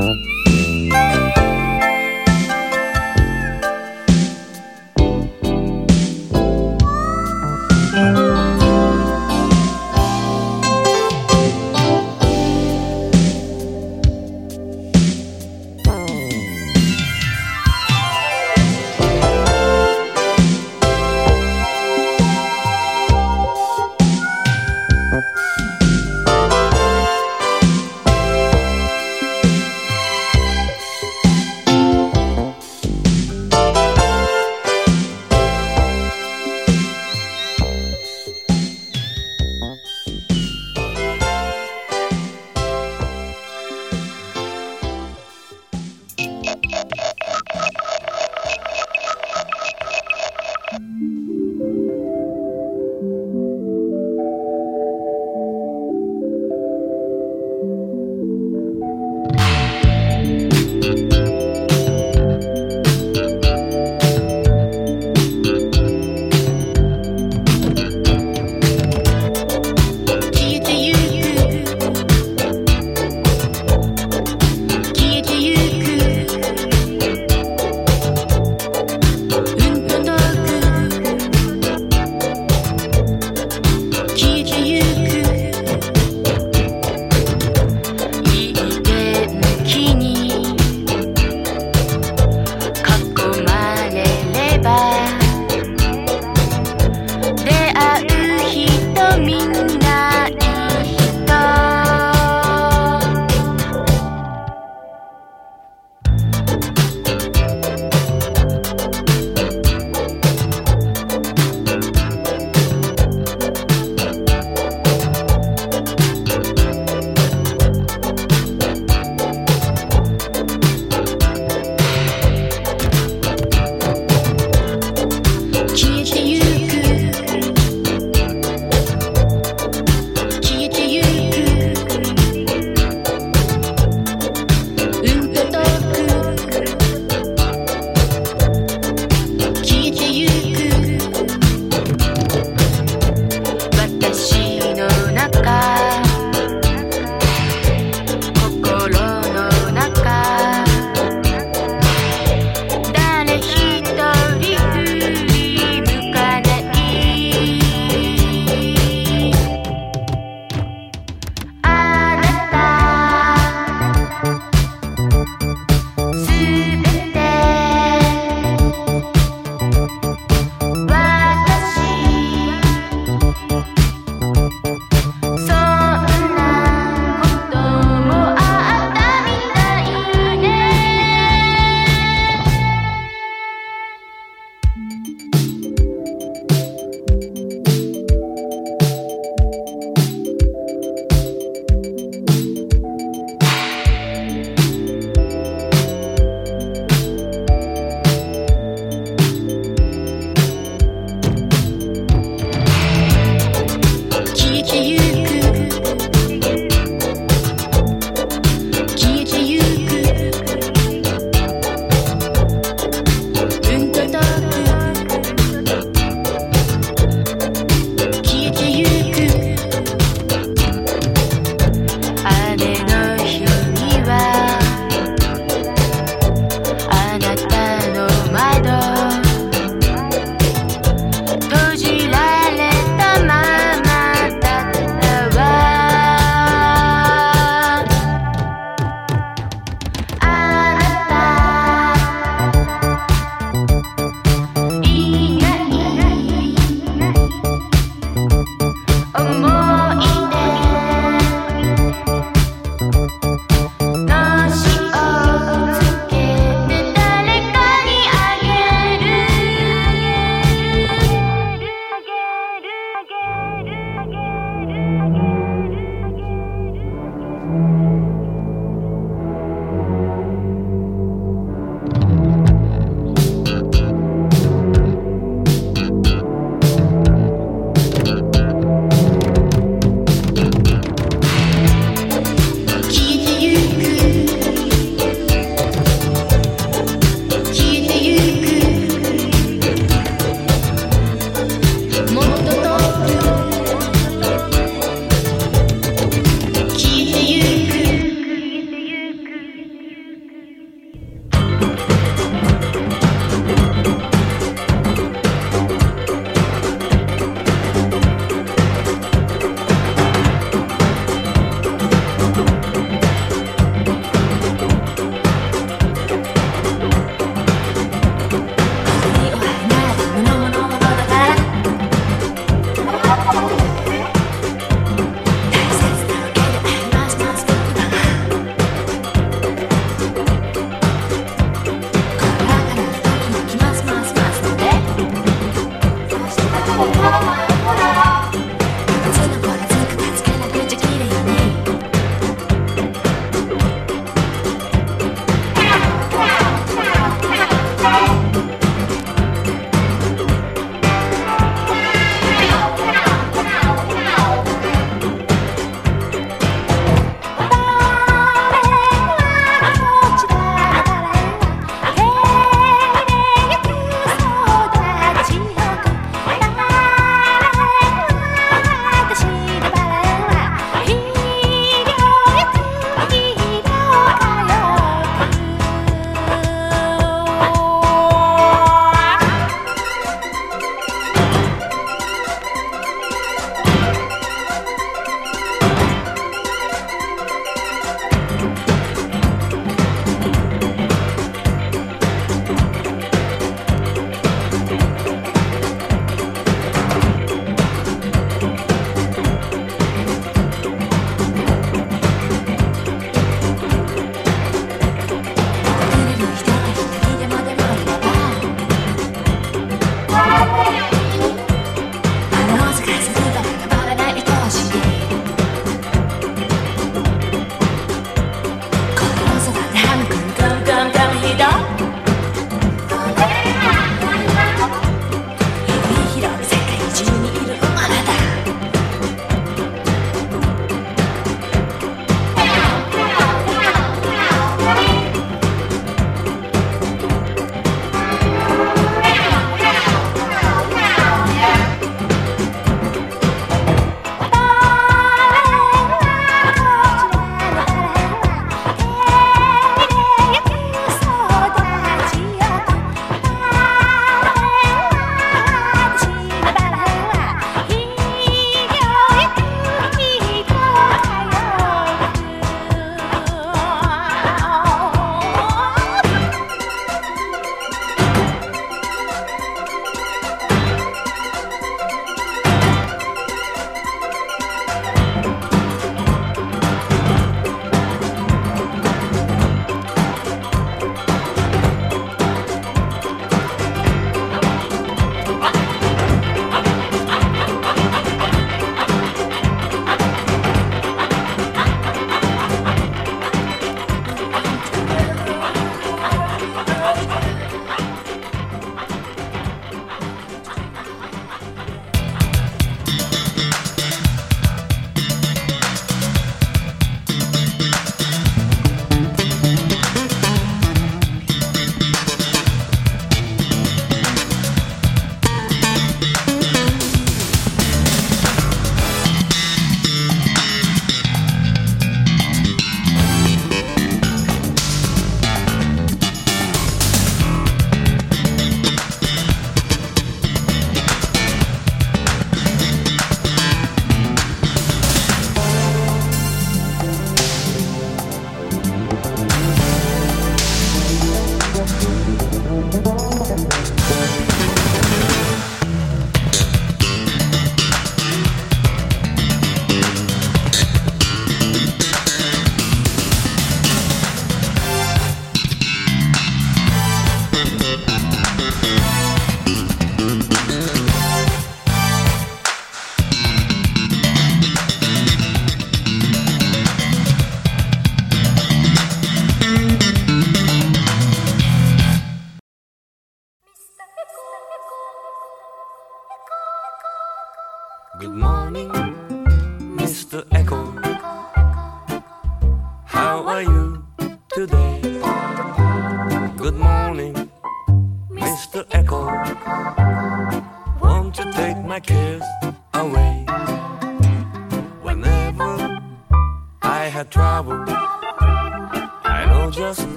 Mm-hmm.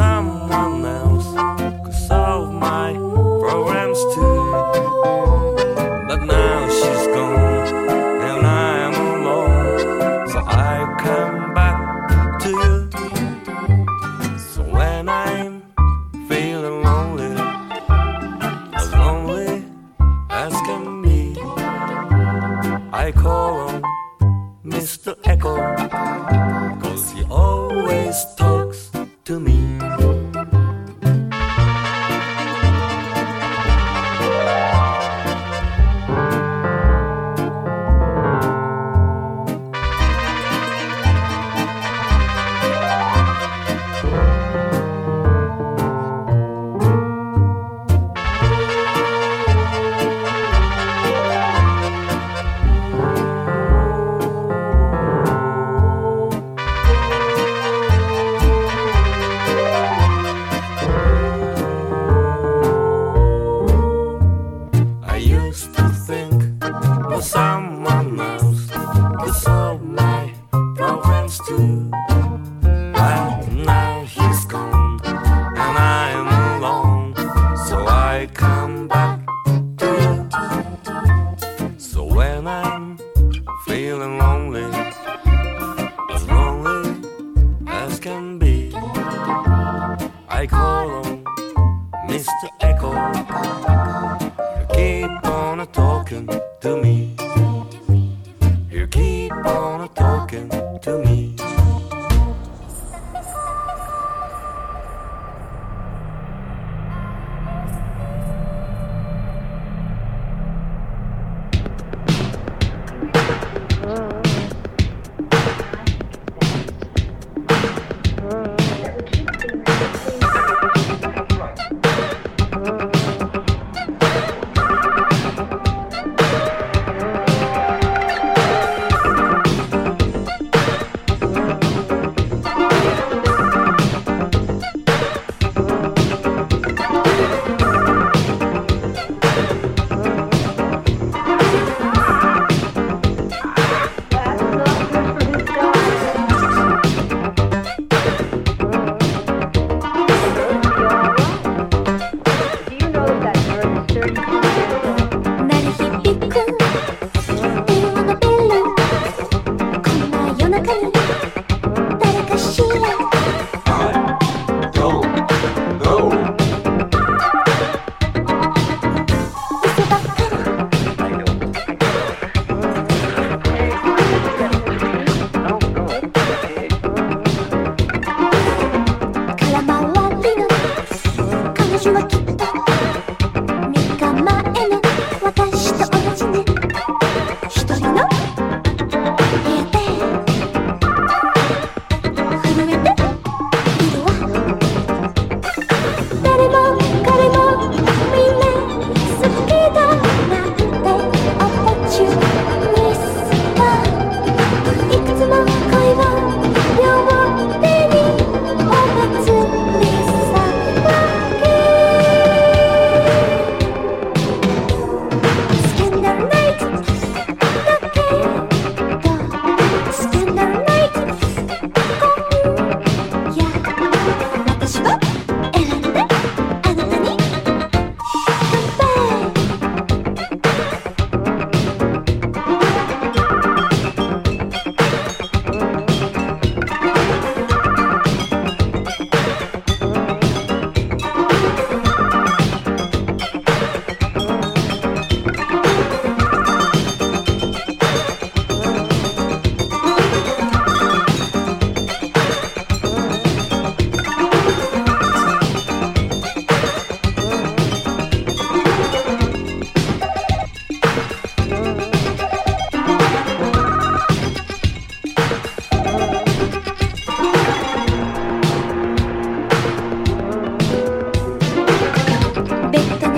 pasamos.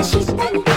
promises.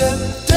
accept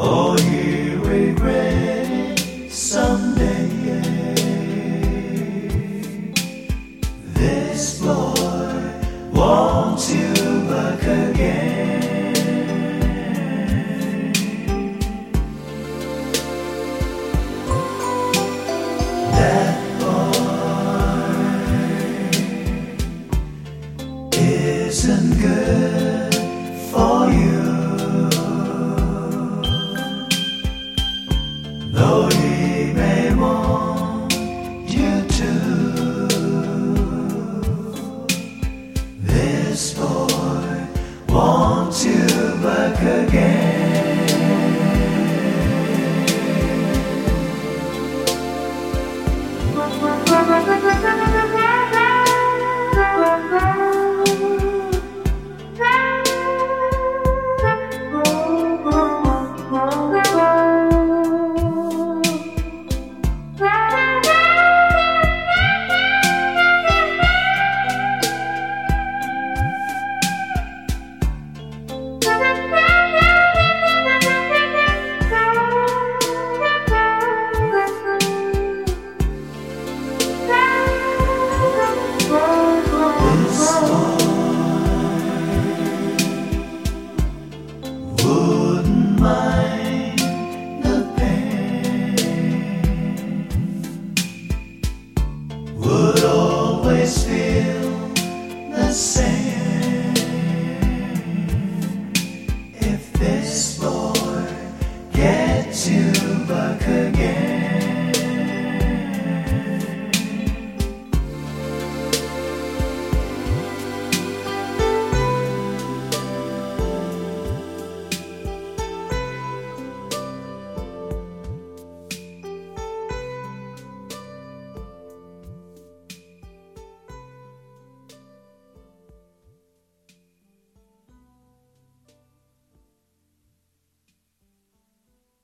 Oh.